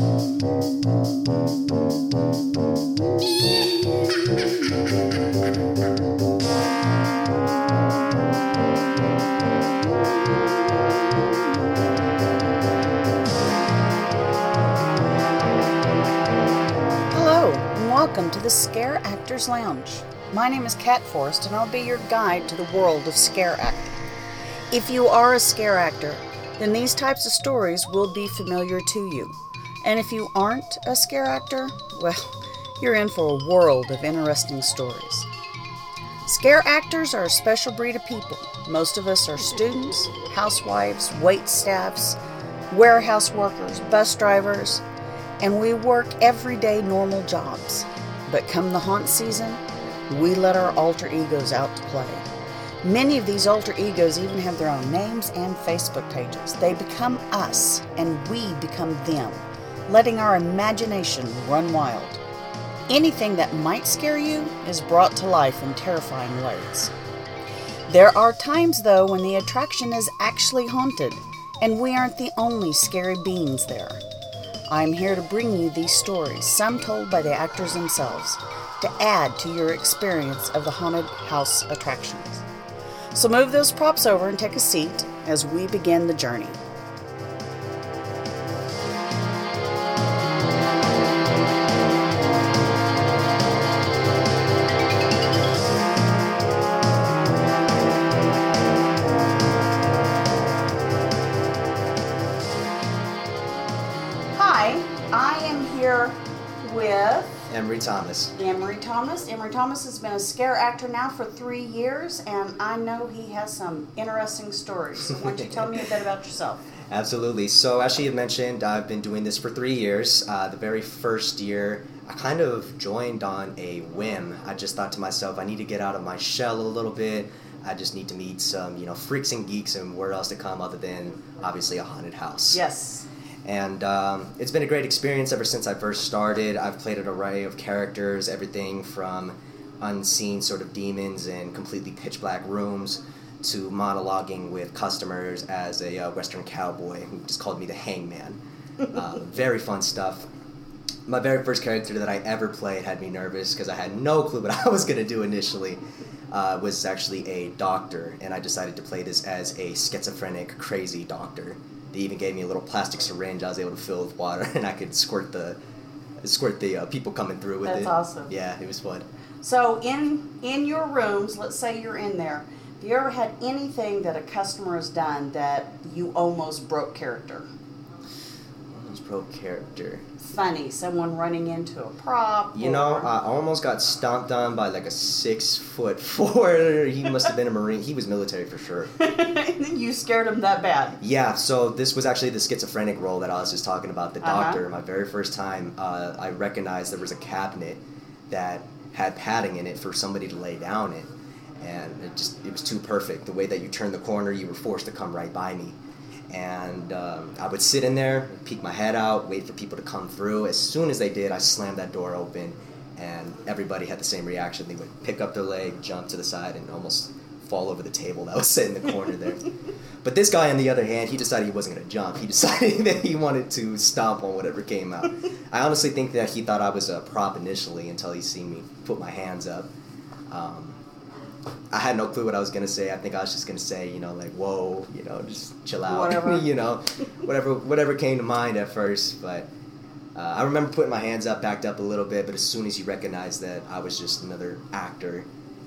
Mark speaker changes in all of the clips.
Speaker 1: Hello, and welcome to the Scare Actors Lounge. My name is Kat Forrest, and I'll be your guide to the world of scare acting. If you are a scare actor, then these types of stories will be familiar to you. And if you aren't a scare actor, well, you're in for a world of interesting stories. Scare actors are a special breed of people. Most of us are students, housewives, wait staffs, warehouse workers, bus drivers, and we work everyday normal jobs. But come the haunt season, we let our alter egos out to play. Many of these alter egos even have their own names and Facebook pages. They become us, and we become them, letting our imagination run wild. Anything that might scare you is brought to life in terrifying ways. There are times, though, when the attraction is actually haunted, and we aren't the only scary beings there. I'm here to bring you these stories, some told by the actors themselves, to add to your experience of the haunted house attractions. So move those props over and take a seat as we begin the journey.
Speaker 2: Thomas.
Speaker 1: Emery Thomas. Emery Thomas has been a scare actor now for three years, and I know he has some interesting stories. So why don't you tell me a bit about yourself?
Speaker 2: Absolutely. So, as she had mentioned, I've been doing this for three years. Uh, the very first year, I kind of joined on a whim. I just thought to myself, I need to get out of my shell a little bit. I just need to meet some, you know, freaks and geeks and where else to come other than obviously a haunted house.
Speaker 1: Yes.
Speaker 2: And um, it's been a great experience ever since I first started. I've played an array of characters, everything from unseen sort of demons in completely pitch black rooms to monologuing with customers as a uh, Western cowboy who just called me the hangman. Uh, very fun stuff. My very first character that I ever played had me nervous because I had no clue what I was going to do initially. Uh, was actually a doctor, and I decided to play this as a schizophrenic, crazy doctor. They even gave me a little plastic syringe I was able to fill with water, and I could squirt the squirt the uh, people coming through with
Speaker 1: That's
Speaker 2: it.
Speaker 1: That's awesome.
Speaker 2: Yeah, it was fun.
Speaker 1: So in in your rooms, let's say you're in there. Have you ever had anything that a customer has done that you almost broke character?
Speaker 2: Character.
Speaker 1: Funny, someone running into a prop.
Speaker 2: You know, I almost got stomped on by like a six foot four. He must have been a marine. He was military for sure.
Speaker 1: you scared him that bad.
Speaker 2: Yeah, so this was actually the schizophrenic role that I was just talking about. The
Speaker 1: Uh-huh.
Speaker 2: doctor, my very first time, uh, I recognized there was a cabinet that had padding in it for somebody to lay down in, and it just it was too perfect. The way that you turned the corner, you were forced to come right by me, and um, I would sit in there, peek my head out, wait for people to come through. As soon as they did, I slammed that door open, and everybody had the same reaction. They would pick up their leg, jump to the side, and almost fall over the table that was sitting in the corner there. But this guy, on the other hand, he decided he wasn't going to jump. He decided that he wanted to stomp on whatever came out. I honestly think that he thought I was a prop initially until he seen me put my hands up. Um, I had no clue what I was going to say. I think I was just going to say, you know, like, whoa, you know, just chill out.
Speaker 1: Whatever.
Speaker 2: you know, whatever, whatever came to mind at first. But uh, I remember putting my hands up, backed up a little bit, but as soon as he recognized that I was just another actor,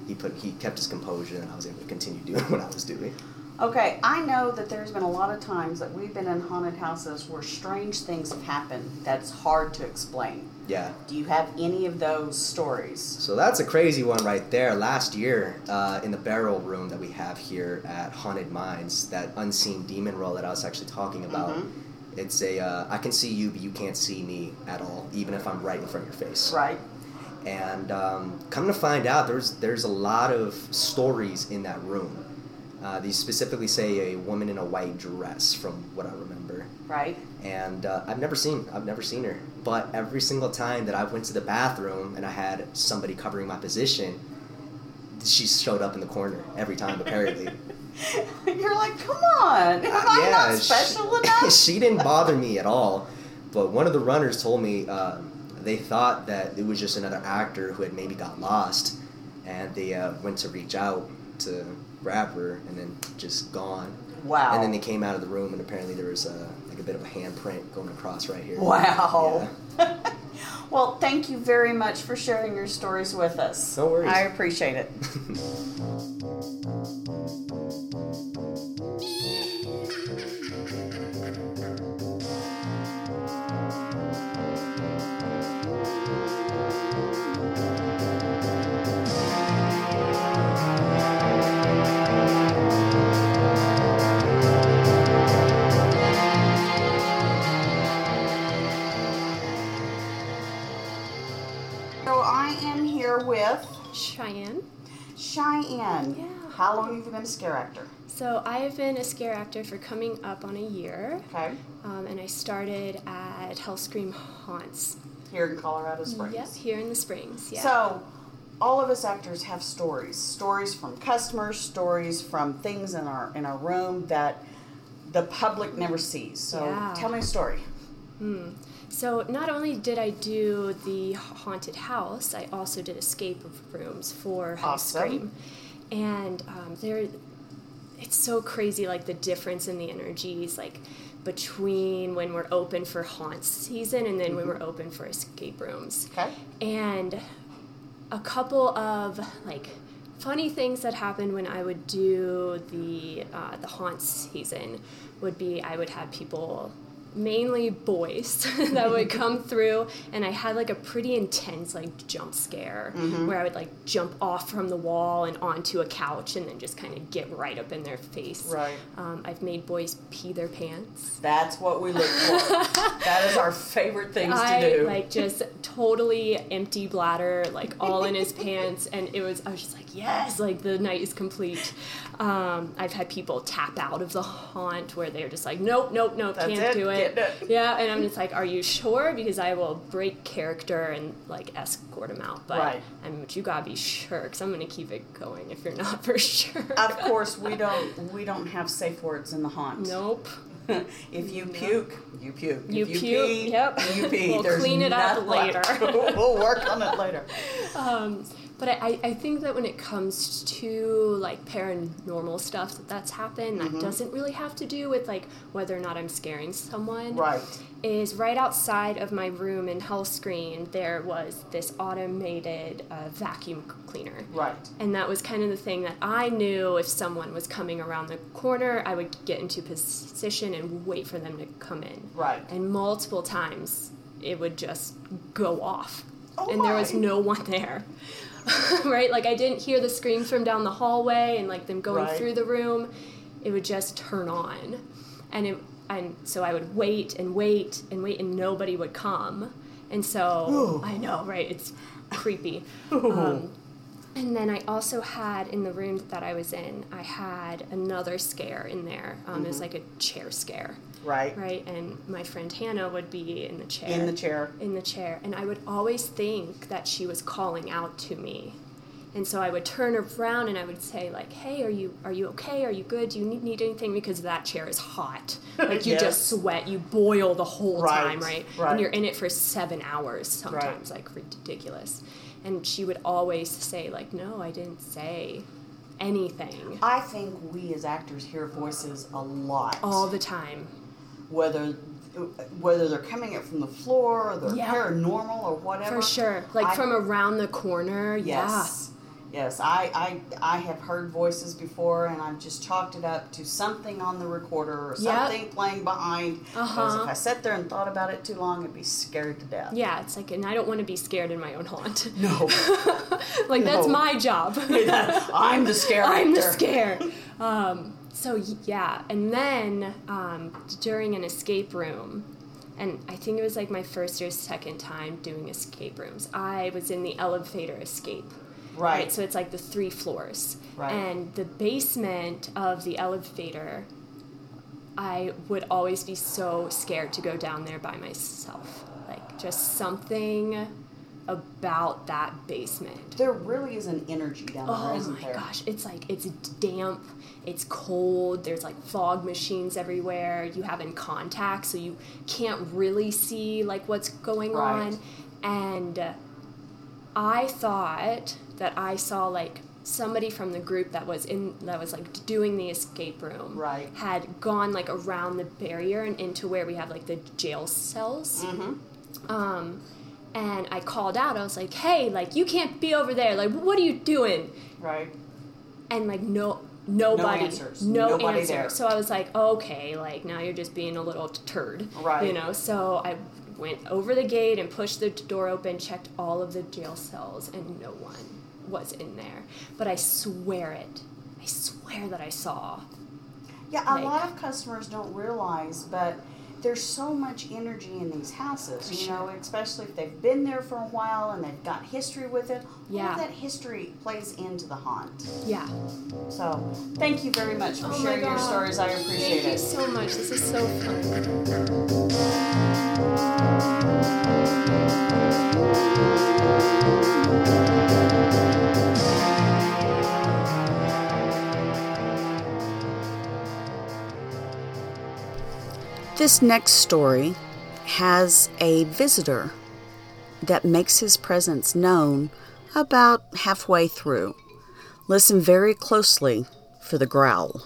Speaker 2: he put he kept his composure, and I was able to continue doing what I was doing.
Speaker 1: Okay, I know that there's been a lot of times that we've been in haunted houses where strange things have happened that's hard to explain.
Speaker 2: Yeah.
Speaker 1: Do you have any of those stories?
Speaker 2: So that's a crazy one right there. Last year, uh, in the barrel room that we have here at Haunted Mines, that unseen demon role that I was actually talking about,
Speaker 1: Mhm.
Speaker 2: it's a uh, I can see you, but you can't see me at all, even if I'm right in front of your face.
Speaker 1: Right.
Speaker 2: And um, come to find out, there's there's a lot of stories in that room. Uh, these specifically say a woman in a white dress, from what I remember.
Speaker 1: Right.
Speaker 2: And uh, I've never seen I've never seen her. But every single time that I went to the bathroom and I had somebody covering my position, she showed up in the corner every time. Apparently,
Speaker 1: You're like, come on, am I not
Speaker 2: she-
Speaker 1: special enough?
Speaker 2: she didn't bother me at all. but one of the runners told me uh, they thought that it was just another actor who had maybe got lost, and they uh, went to reach out to grab her, and then just gone.
Speaker 1: Wow.
Speaker 2: And then they came out of the room, and apparently there was a, like a bit of a handprint going across right here.
Speaker 1: Wow.
Speaker 2: Yeah.
Speaker 1: well, thank you very much for sharing your stories with us.
Speaker 2: No worries.
Speaker 1: I appreciate it. So I have been a scare actor
Speaker 3: for coming up on a year,
Speaker 1: Okay.
Speaker 3: um, and I started at Hell Scream Haunts.
Speaker 1: Here in Colorado Springs.
Speaker 3: Yep, here in the Springs. Yeah.
Speaker 1: So, all of us actors have stories. Stories from customers, stories from things in our in our room that the public never sees. So,
Speaker 3: Yeah.
Speaker 1: tell me a story. hmm.
Speaker 3: So not only did I do the haunted house, I also did escape rooms for
Speaker 1: Awesome.
Speaker 3: Hellscream, and um, there, it's so crazy like the difference in the energies like between when we're open for haunt season and then when we're open for escape rooms.
Speaker 1: Okay.
Speaker 3: and a couple of like funny things that happened when I would do the uh, the haunt season would be I would have people mainly boys that would come through and I had like a pretty intense like jump scare where I would like jump off from the wall and onto a couch and then just kind of get right up in their face.
Speaker 1: Right.
Speaker 3: Um, I've made boys pee their pants.
Speaker 1: That's what we look for. that is our favorite things
Speaker 3: I
Speaker 1: to do.
Speaker 3: like just totally empty bladder, like all in his pants, and it was. I was just like, yes, like the night is complete. Um, I've had people tap out of the haunt where they're just like, nope, nope, nope,
Speaker 1: That's
Speaker 3: can't
Speaker 1: it,
Speaker 3: do it.
Speaker 1: it.
Speaker 3: Yeah, and I'm just like, are you sure? Because I will break character and like escort him out. But
Speaker 1: Right.
Speaker 3: I mean, but you gotta be sure, because I'm gonna keep it going if you're not for sure.
Speaker 1: of course, we don't we don't have safe words in the haunt.
Speaker 3: Nope.
Speaker 1: if you puke, you puke.
Speaker 3: You
Speaker 1: if you
Speaker 3: puke,
Speaker 1: pee,
Speaker 3: yep.
Speaker 1: you pee.
Speaker 3: We'll
Speaker 1: There's
Speaker 3: clean it up
Speaker 1: later. we'll work on it later.
Speaker 3: Um, but I, I think that when it comes to like paranormal stuff that that's happened,
Speaker 1: Mm-hmm.
Speaker 3: that doesn't really have to do with like whether or not I'm scaring someone.
Speaker 1: Right.
Speaker 3: Is right outside of my room in Hellscream, there was this automated uh, vacuum cleaner.
Speaker 1: Right.
Speaker 3: And that was kind of the thing that I knew if someone was coming around the corner, I would get into position and wait for them to come in.
Speaker 1: Right.
Speaker 3: And multiple times it would just go off.
Speaker 1: Oh
Speaker 3: and there was no one there. right? Like I didn't hear the screams from down the hallway and like them going
Speaker 1: Right.
Speaker 3: through the room. It would just turn on. And it and so I would wait and wait and wait and nobody would come. And so
Speaker 1: Ooh.
Speaker 3: I know, right? It's creepy. Um, and then I also had in the room that I was in, I had another scare in there. Um, It was like a chair scare,
Speaker 1: Right.
Speaker 3: right? And my friend Hannah would be in the chair.
Speaker 1: In the chair.
Speaker 3: In the chair. And I would always think that she was calling out to me. And so I would turn around and I would say like, "Hey, are you are you okay? Are you good? Do you need, need anything?" Because that chair is hot. Like you
Speaker 1: Yes.
Speaker 3: just sweat, you boil the whole
Speaker 1: Right,
Speaker 3: time, right?
Speaker 1: right.
Speaker 3: And you're in it for seven hours sometimes, like ridiculous. And she would always say like, "No, I didn't say anything."
Speaker 1: I think we as actors hear voices a lot.
Speaker 3: All the time.
Speaker 1: whether whether they're coming in from the floor or they're
Speaker 3: Yeah.
Speaker 1: paranormal or whatever.
Speaker 3: For sure. Like
Speaker 1: I-
Speaker 3: from around the corner.
Speaker 1: Yes. Yes, I, I I have heard voices before, and I've just chalked it up to something on the recorder or
Speaker 3: Yep.
Speaker 1: something playing behind. Because
Speaker 3: Uh-huh.
Speaker 1: if I sat there and thought about it too long, I'd be scared to death.
Speaker 3: Yeah. It's like, and I don't want to be scared in my own haunt.
Speaker 1: No,
Speaker 3: like that's my job.
Speaker 1: I'm the scare
Speaker 3: I'm the scare. Um, so yeah, and then um, during an escape room, and I think it was like my first or second time doing escape rooms. I was in the elevator escape.
Speaker 1: Right.
Speaker 3: So it's like the three floors.
Speaker 1: Right.
Speaker 3: And the basement of the elevator, I would always be so scared to go down there by myself. Like just something about that basement.
Speaker 1: There really is an energy down there,
Speaker 3: Oh
Speaker 1: isn't
Speaker 3: my gosh, it's like it's damp, it's cold, there's like fog machines everywhere. You have in contact so you can't really see like what's going
Speaker 1: Right.
Speaker 3: on. And I thought that I saw like somebody from the group that was in that was like doing the escape room
Speaker 1: Right.
Speaker 3: had gone like around the barrier and into where we have like the jail cells um, and I called out. I was like, "Hey, like you can't be over there. Like, what are you doing?"
Speaker 1: Right.
Speaker 3: And like no, nobody,
Speaker 1: answers.
Speaker 3: no
Speaker 1: Nobody
Speaker 3: answer.
Speaker 1: there.
Speaker 3: So I was like, "Okay, like now you're just being a little turd,
Speaker 1: Right.
Speaker 3: You know." So I went over the gate and pushed the door open, checked all of the jail cells, and no one was in there. But I swear it. I swear that I saw.
Speaker 1: Yeah, a
Speaker 3: Like-
Speaker 1: lot of customers don't realize, but there's so much energy in these houses, you know, especially if they've been there for a while and they've got history with it.
Speaker 3: Yeah.
Speaker 1: of that history plays into the haunt.
Speaker 3: Yeah.
Speaker 1: So, thank you very much for
Speaker 3: Oh
Speaker 1: sharing your stories. I appreciate it.
Speaker 3: Thank you so much. This is so fun.
Speaker 1: This next story has a visitor that makes his presence known about halfway through. Listen very closely for the growl.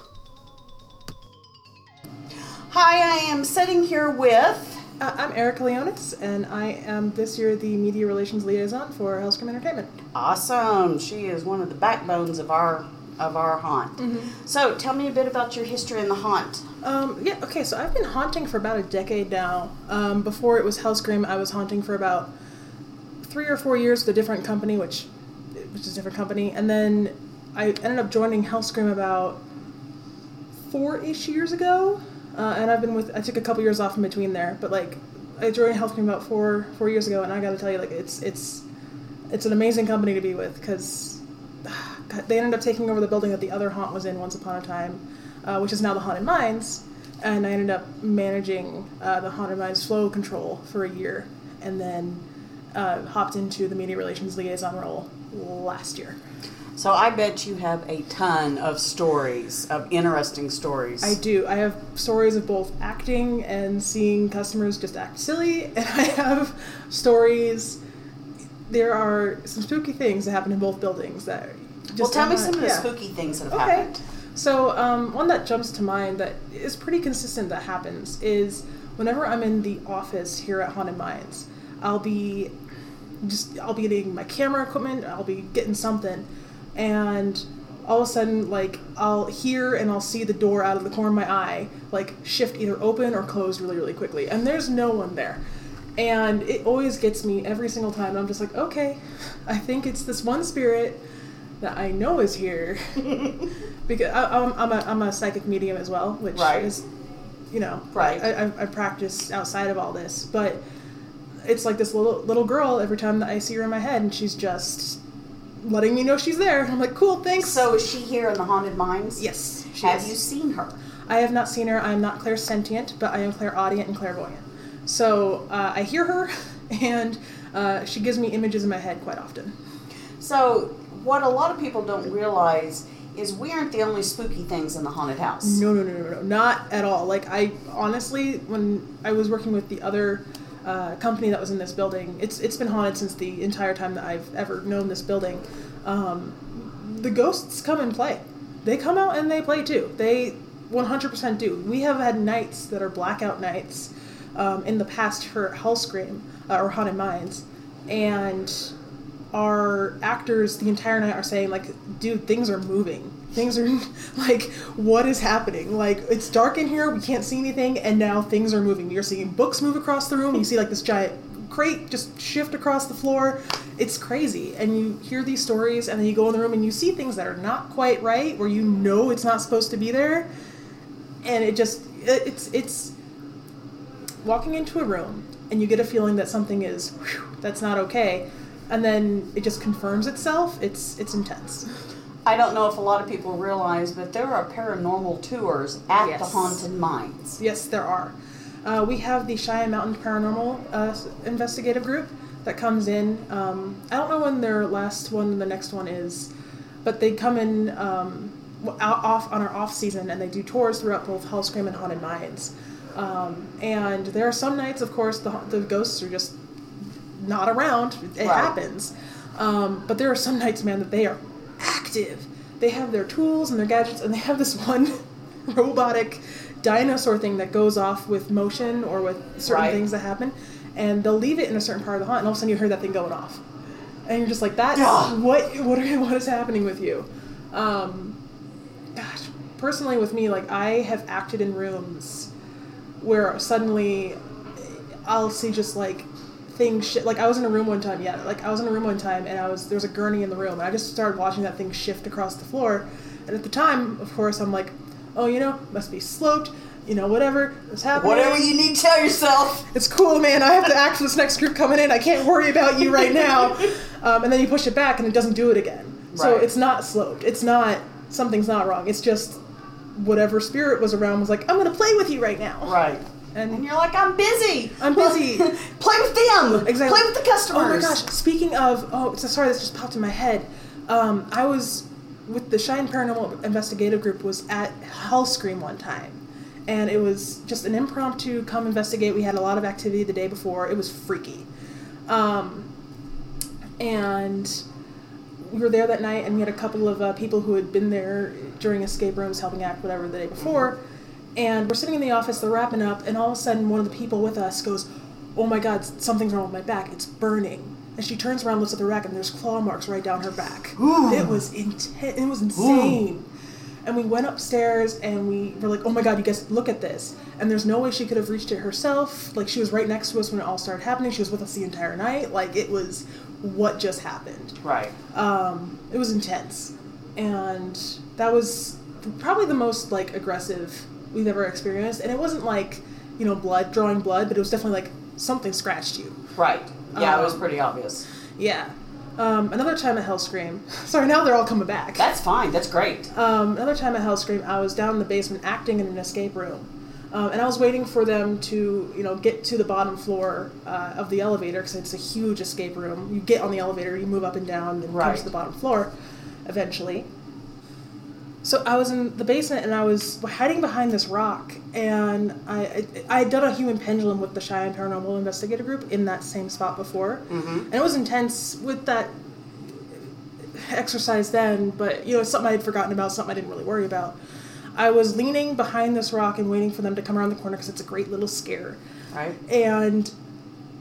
Speaker 1: Hi, I am sitting here with.
Speaker 4: Uh, I'm Erica Leonis, and I am this year the media relations liaison for Hellscream Entertainment.
Speaker 1: Awesome. She is one of the backbones of our of our haunt. So, tell me a bit about your history in the haunt.
Speaker 4: Um, yeah, okay, so I've been haunting for about a decade now. Um, before it was Hellscream, I was haunting for about three or four years with a different company, which which is a different company, and then I ended up joining Hellscream about four-ish years ago, uh, and I've been with. I took a couple years off in between there, but like I joined Hellscream about four four years ago, and I got to tell you, like it's it's it's an amazing company to be with because they ended up taking over the building that the other haunt was in once upon a time, uh, which is now the Haunted Mines, and I ended up managing uh, the Haunted Mines flow control for a year, and then uh, hopped into the media relations liaison role last year.
Speaker 1: So, I bet you have a ton of stories, of interesting stories.
Speaker 4: I do. I have stories of both acting and seeing customers just act silly, and I have stories. There are some spooky things that happen in both buildings that. Just
Speaker 1: well, tell me some of the
Speaker 4: yeah.
Speaker 1: spooky things that have
Speaker 4: Okay.
Speaker 1: happened.
Speaker 4: So, um, one that jumps to mind that is pretty consistent that happens is whenever I'm in the office here at Haunted Mines, I'll be just I'll be getting my camera equipment, I'll be getting something, and all of a sudden, like I'll hear and I'll see the door out of the corner of my eye, like shift either open or closed really, really quickly, and there's no one there. And it always gets me every single time. I'm just like, okay, I think it's this one spirit that I know is here because I, I'm, I'm, a, I'm a psychic medium as well, which
Speaker 1: Right.
Speaker 4: is, you know,
Speaker 1: Right.
Speaker 4: I, I, I practice outside of all this, but it's like this little little girl every time that I see her in my head, and she's just letting me know she's there. I'm like, cool, thanks.
Speaker 1: So, is she here in the Haunted Mines?
Speaker 4: yes,
Speaker 1: Have
Speaker 4: is.
Speaker 1: you seen her?
Speaker 4: I have not seen her. I am not clairsentient, but I am clairaudient and clairvoyant. So uh, I hear her, and uh, she gives me images in my head quite often.
Speaker 1: So, what a lot of people don't realize is we aren't the only spooky things in the haunted house.
Speaker 4: No, no, no, no, no, not at all. Like I honestly, when I was working with the other uh, company that was in this building, it's it's been haunted since the entire time that I've ever known this building. Um, the ghosts come and play. They come out and they play too. They 100% do. We have had nights that are blackout nights um, in the past for Hellscream uh, or Haunted Mines, and our actors the entire night are saying like dude things are moving. Things are like what is happening? Like it's dark in here. We can't see anything and now things are moving. You're seeing books move across the room. You see like this giant crate just shift across the floor. It's crazy. And you hear these stories and then you go in the room and you see things that are not quite right where you know it's not supposed to be there. And it just it, it's it's walking into a room and you get a feeling that something is whew, that's not okay and then it just confirms itself it's it's intense
Speaker 1: I don't know if a lot of people realize, but there are paranormal tours at the haunted mines.
Speaker 4: yes there are uh, we have the cheyenne mountain paranormal uh, investigative group that comes in. Um, I don't know when their last one and the next one is, but they come in um, out, off on our off season and they do tours throughout both Hellscream and Haunted Mines. Um, and there are some nights, of course, the, the ghosts are just not around. It
Speaker 5: Right.
Speaker 4: happens. Um, but there are some nights, man, that they are active. They have their tools and their gadgets, and they have this one robotic dinosaur thing that goes off with motion or with certain
Speaker 5: Right.
Speaker 4: things that happen. And they'll leave it in a certain part of the haunt, and all of a sudden you hear that thing going off. And you're just like,
Speaker 5: "That
Speaker 4: what, what, are, what is happening with you? Um, gosh, personally with me, like, I have acted in rooms where suddenly I'll see just like things sh- like I was in a room one time yeah like I was in a room one time and I was there was a gurney in the room and I just started watching that thing shift across the floor. And at the time of course I'm like oh you know must be sloped you know whatever is happening.
Speaker 5: Whatever you need to tell yourself.
Speaker 4: it's cool man. I have to act for this next group coming in. I can't worry about you right now. Um, and then you push it back and it doesn't do it again. So it's not sloped. It's not something's not wrong. It's just whatever spirit was around was like I'm gonna play with you right now.
Speaker 5: Right.
Speaker 4: And
Speaker 5: And you're like, I'm busy.
Speaker 4: I'm busy.
Speaker 5: Play with them.
Speaker 4: Exactly.
Speaker 5: Play with the customers.
Speaker 4: Oh my gosh! Speaking of, oh, so sorry, this just popped in my head. Um, I was with the Cheyenne Paranormal Investigative Group was at Hellscream one time, and it was just an impromptu come investigate. We had a lot of activity the day before. It was freaky, um, and we were there that night, and we had a couple of uh, people who had been there during escape rooms, helping act, whatever, the day before. And we're sitting in the office, they're wrapping up, and all of a sudden, one of the people with us goes, "Oh my God, something's wrong with my back. It's burning." And she turns around, looks at the rack, and there's claw marks right down her back.
Speaker 5: Ooh.
Speaker 4: It was intense. It was insane. And we went upstairs, and we were like, "Oh my God, you guys, look at this!" And there's no way she could have reached it herself. Like she was right next to us when it all started happening. She was with us the entire night. Like it was what just happened
Speaker 5: Right.
Speaker 4: um, it was intense and that was probably the most like aggressive we've ever experienced and it wasn't like you know blood drawing blood but it was definitely like something scratched you
Speaker 5: Right. Yeah, it was
Speaker 4: Um,
Speaker 5: pretty obvious.
Speaker 4: yeah um, another time at hellscream sorry now they're all coming back
Speaker 5: That's fine. That's great.
Speaker 4: um, another time at Hellscream, I was down in the basement acting in an escape room, um, and I was waiting for them to, you know, get to the bottom floor uh, of the elevator because it's a huge escape room. You get on the elevator, you move up and down, and come
Speaker 5: Right.
Speaker 4: to the bottom floor, eventually. So I was in the basement and I was hiding behind this rock, and I I, I had done a human pendulum with the Cheyenne Paranormal Investigator Group in that same spot before, mm-hmm. and it was intense with that exercise then, but you know, it's something I had forgotten about, something I didn't really worry about. I was leaning behind this rock and waiting for them to come around the corner because it's a great little scare.
Speaker 5: Right.
Speaker 4: And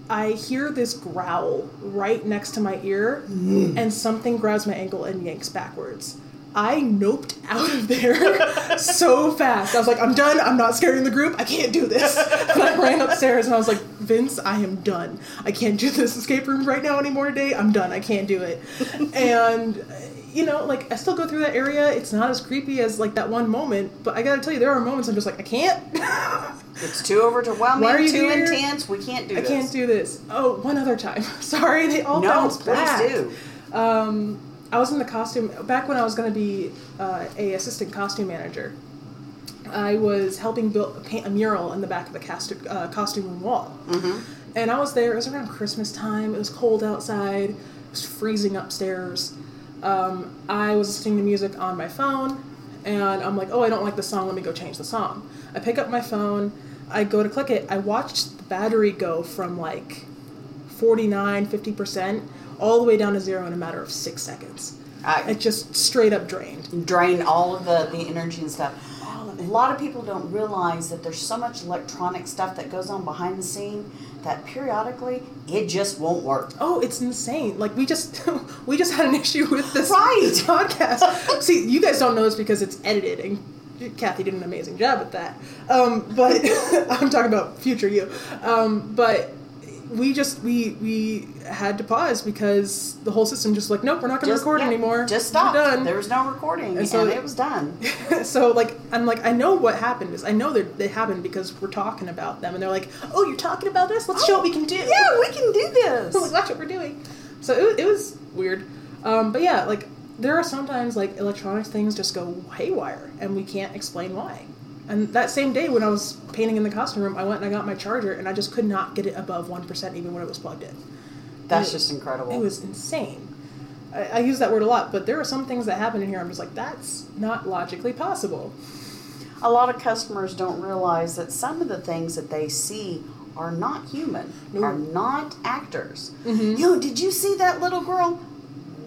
Speaker 4: I hear this growl right next to my ear, mm. and something grabs my ankle and yanks backwards. I noped out of there so fast. I was like, I'm done. I'm not scaring the group. I can't do this. And I ran upstairs and I was like, Vince, I am done. I can't do this escape room right now anymore today. I'm done. I can't do it. and, you know, like, I still go through that area. It's not as creepy as, like, that one moment. But I gotta tell you, there are moments I'm just like, I can't.
Speaker 5: It's too overwhelming.
Speaker 4: Why are you
Speaker 5: too
Speaker 4: here?
Speaker 5: intense. We can't do this.
Speaker 4: I
Speaker 5: this.
Speaker 4: can't do this. Oh, one other time. Sorry, they all
Speaker 5: No,
Speaker 4: bounce
Speaker 5: please
Speaker 4: back.
Speaker 5: do.
Speaker 4: Um, I was in the costume back when I was going to be uh, a assistant costume manager. I was helping build paint a mural in the back of the costume uh, costume room wall, mm-hmm. and I was there. It was around Christmas time. It was cold outside. It was freezing upstairs. Um, I was listening to music on my phone, and I'm like, "Oh, I don't like the song. Let me go change the song." I pick up my phone. I go to click it. I watched the battery go from like 49, 50% all the way down to zero in a matter of six seconds.
Speaker 5: I-
Speaker 4: it just straight up drained.
Speaker 5: Drained all of the, the energy and stuff. A lot of people don't realize that there's so much electronic stuff that goes on behind the scene that periodically it just won't work.
Speaker 4: Oh, it's insane! Like we just we just had an issue with this
Speaker 5: Right.
Speaker 4: podcast. See, you guys don't know this because it's edited, and Kathy did an amazing job at that. Um, but I'm talking about future you. Um, but we just we we had to pause because the whole system just like nope, we're not going to record
Speaker 5: yeah,
Speaker 4: anymore.
Speaker 5: Just stop.
Speaker 4: done.
Speaker 5: There was no recording,
Speaker 4: And
Speaker 5: and,
Speaker 4: so-
Speaker 5: it was done.
Speaker 4: so like I'm like I know what happened is I know that they happened because we're talking about them and they're like oh you're talking about this let's show what we can do
Speaker 5: yeah, we can do this.
Speaker 4: like watch what we're doing so it, it was weird um, but yeah like there are sometimes like electronics things just go haywire and we can't explain why and that same day when I was painting in the costume room I went and I got my charger and I just could not get it above one percent even when it was plugged in
Speaker 1: That's
Speaker 4: It-
Speaker 1: just incredible.
Speaker 4: It was insane. I, I use that word a lot, but there are some things that happen in here. I'm just like, that's not logically possible.
Speaker 1: a lot of customers don't realize that some of the things that they see are not human,
Speaker 4: No.
Speaker 1: are not actors.
Speaker 4: Mhm.
Speaker 1: Yo, did you see that little girl?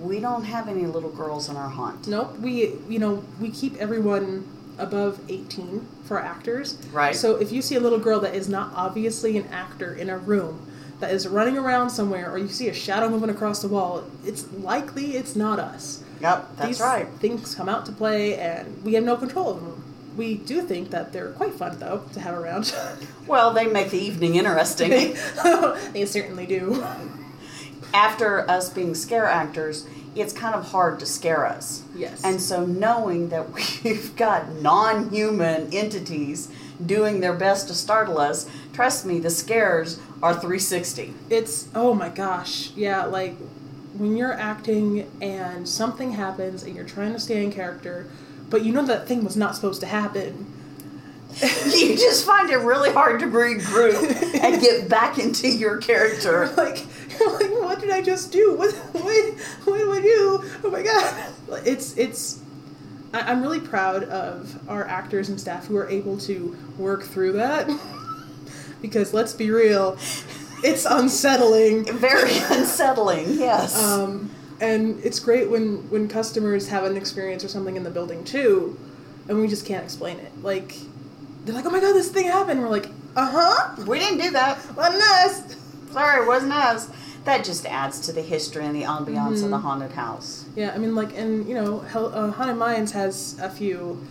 Speaker 1: We don't have any little girls in our haunt.
Speaker 4: Nope. We, you know, we keep everyone above 18 for actors.
Speaker 1: Right.
Speaker 4: So if you see a little girl that is not obviously an actor in a room that is running around somewhere, or you see a shadow moving across the wall, it's likely it's not us.
Speaker 1: Yep, that's
Speaker 4: These
Speaker 1: right.
Speaker 4: Things come out to play, and we have no control of them. We do think that they're quite fun, though, to have around.
Speaker 1: Well, they make the evening interesting.
Speaker 4: they, they certainly do.
Speaker 1: After us being scare actors, it's kind of hard to scare us.
Speaker 4: Yes.
Speaker 1: And so knowing that we've got non-human entities doing their best to startle us, trust me, the scares are 360.
Speaker 4: It's oh my gosh, yeah, like when you're acting and something happens and you're trying to stay in character, but you know that thing was not supposed to happen.
Speaker 1: you just find it really hard to regroup and get back into your character.
Speaker 4: Like, like, what did I just do? What, what, what do I do? Oh my god! It's it's. I- I'm really proud of our actors and staff who are able to work through that. because let's be real, it's unsettling.
Speaker 1: Very unsettling, yes.
Speaker 4: Um, and it's great when when customers have an experience or something in the building too, and we just can't explain it. Like they're like, "Oh my god, this thing happened." We're like, "Uh huh,
Speaker 1: we didn't do that.
Speaker 4: wasn't us."
Speaker 1: Sorry, it wasn't us. That just adds to the history and the ambiance of the haunted house.
Speaker 4: Yeah, I mean, like, and you know, uh, Haunted Mines has a few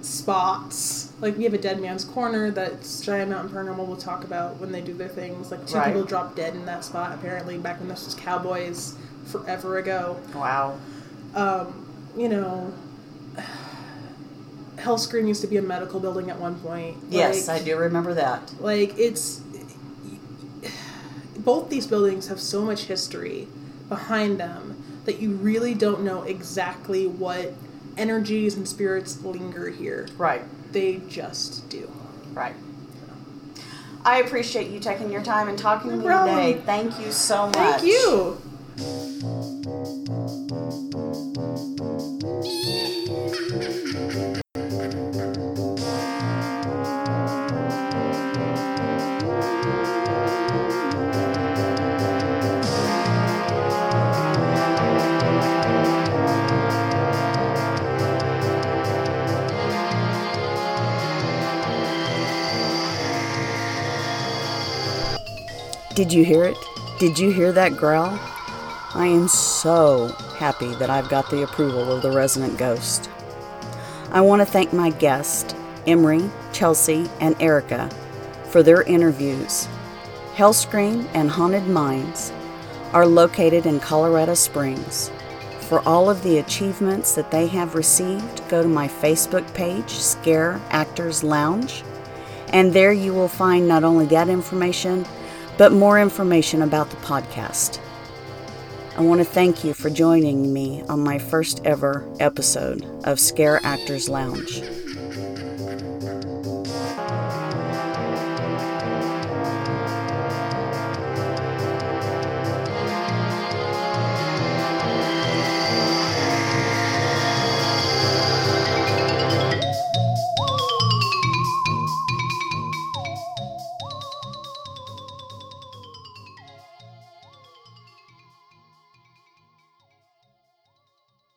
Speaker 4: spots. Like, we have a Dead Man's Corner that Cheyenne Mountain Paranormal will talk about when they do their things. Like, two
Speaker 1: Right.
Speaker 4: people dropped dead in that spot, apparently, back when this was Cowboys forever ago.
Speaker 1: Wow.
Speaker 4: Um, you know, Hellscream used to be a medical building at one point.
Speaker 1: Yes,
Speaker 4: Like-
Speaker 1: I do remember that.
Speaker 4: like it's both these buildings have so much history behind them that you really don't know exactly what energies and spirits linger here.
Speaker 1: Right,
Speaker 4: They just do.
Speaker 1: right. I appreciate you taking your time and talking to me
Speaker 4: problem.
Speaker 1: today. Thank you so much.
Speaker 4: Thank you.
Speaker 1: Did you hear it? Did you hear that growl? I am so happy that I've got the approval of the resident ghost. I want to thank my guests, Emery, Chelsea, and Erica, for their interviews. Hellscream and Haunted Mines are located in Colorado Springs. For all of the achievements that they have received, go to my Facebook page, Scare Actors Lounge, and there you will find not only that information, but more information about the podcast. I want to thank you for joining me on my first ever episode of Scare Actors Lounge.